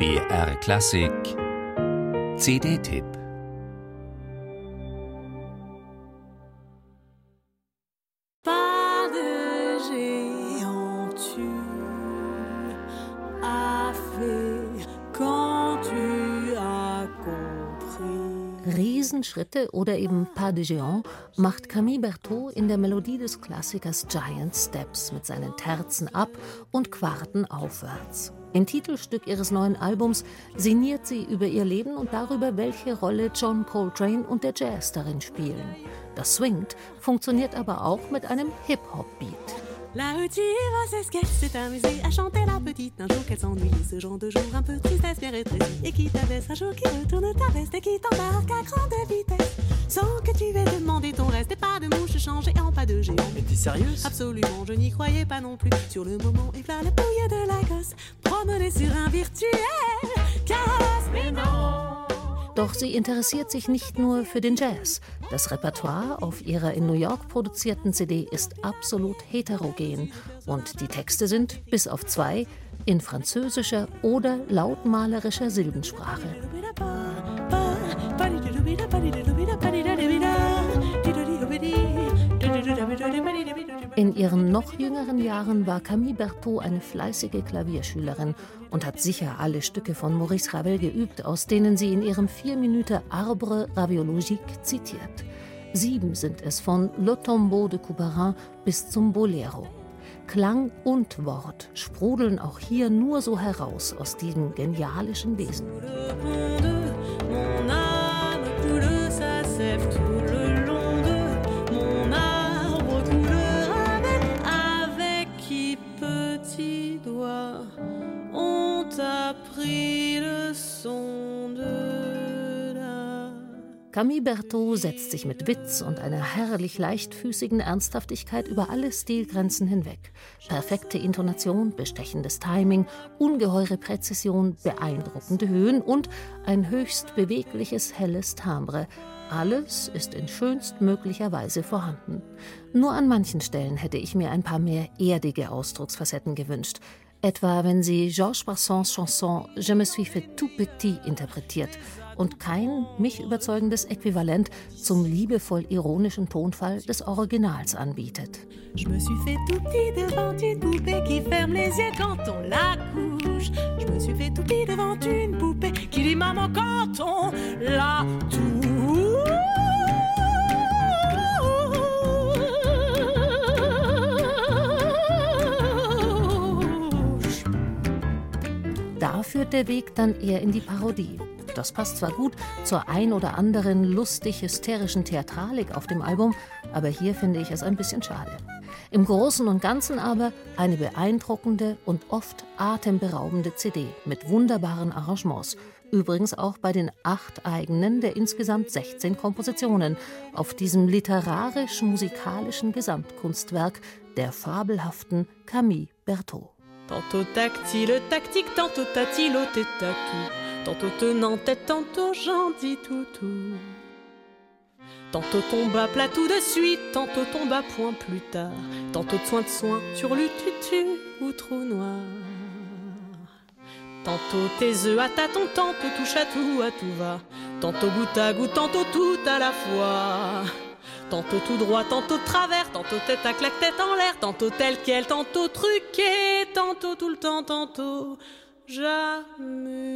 BR Klassik CD-Tipp Pas de géant, tu as fait quand tu Riesenschritte oder eben Pas de Géant macht Camille Berthaud in der Melodie des Klassikers Giant Steps mit seinen Terzen ab und Quarten aufwärts. Im Titelstück ihres neuen Albums sinniert sie über ihr Leben und darüber, welche Rolle John Coltrane und der Jazz darin spielen. Das Swingt funktioniert aber auch mit einem Hip-Hop-Beat. Tu vas, c'est ce qu'elle s'est amusée à chanter la petite un jour qu'elle s'ennuie. Ce genre de jour un peu tristesse bien rétrécie et qui t'abaisse un jour qui retourne ta veste et qui t'embarque à grande vitesse. Sans que tu aies demandé ton reste et pas de mouche changée en pas de géant. Mais t'es sérieuse? Absolument, je n'y croyais pas non plus. Sur le moment, et voilà la bouille de la gosse promenée sur un virtuel carrosse. Mais non Doch sie interessiert sich nicht nur für den Jazz. Das Repertoire auf ihrer in New York produzierten CD ist absolut heterogen und die Texte sind, bis auf zwei, in französischer oder lautmalerischer Silbensprache. In ihren noch jüngeren Jahren war Camille Berthaud eine fleißige Klavierschülerin und hat sicher alle Stücke von Maurice Ravel geübt, aus denen sie in ihrem vier Minuten Arbre Raviologique zitiert. Sieben sind es von Le Tombeau de Couperin bis zum Bolero. Klang und Wort sprudeln auch hier nur so heraus aus diesem genialischen Wesen. Camille Berthaud setzt sich mit Witz und einer herrlich leichtfüßigen Ernsthaftigkeit über alle Stilgrenzen hinweg. Perfekte Intonation, bestechendes Timing, ungeheure Präzision, beeindruckende Höhen und ein höchst bewegliches, helles Timbre. Alles ist in schönstmöglicher Weise vorhanden. Nur an manchen Stellen hätte ich mir ein paar mehr erdige Ausdrucksfacetten gewünscht. Etwa wenn sie Georges Brassens Chanson Je me suis fait tout petit interpretiert und kein mich überzeugendes Äquivalent zum liebevoll ironischen Tonfall des Originals anbietet. Je me suis fait tout petit devant une poupée qui ferme les yeux quand on la couche. Je me suis fait tout petit devant une poupée qui dit maman quand on la touche. Da führt der Weg dann eher in die Parodie. Das passt zwar gut zur ein oder anderen lustig hysterischen Theatralik auf dem Album, aber hier finde ich es ein bisschen schade. Im Großen und Ganzen aber eine beeindruckende und oft atemberaubende CD mit wunderbaren Arrangements. Übrigens auch bei den acht eigenen der insgesamt 16 Kompositionen auf diesem literarisch-musikalischen Gesamtkunstwerk der fabelhaften Camille Berthaud. Tantôt tactile, tactique, tantôt tatilo, tête Tantôt tenant tête, tantôt j'en dis tout tout. Tantôt tombe à plat tout de suite, tantôt tombe à point plus tard. Tantôt de soin de soin, sur le tutu ou trou noir. Tantôt tes œufs à tâton, tantôt touche à tout, à tout va. Tantôt goutte à goutte, tantôt tout à la fois. Tantôt tout droit, tantôt de travers, tantôt tête à claque, tête en l'air, tantôt tel quel, tantôt truqué, tantôt tout le temps, tantôt jamais.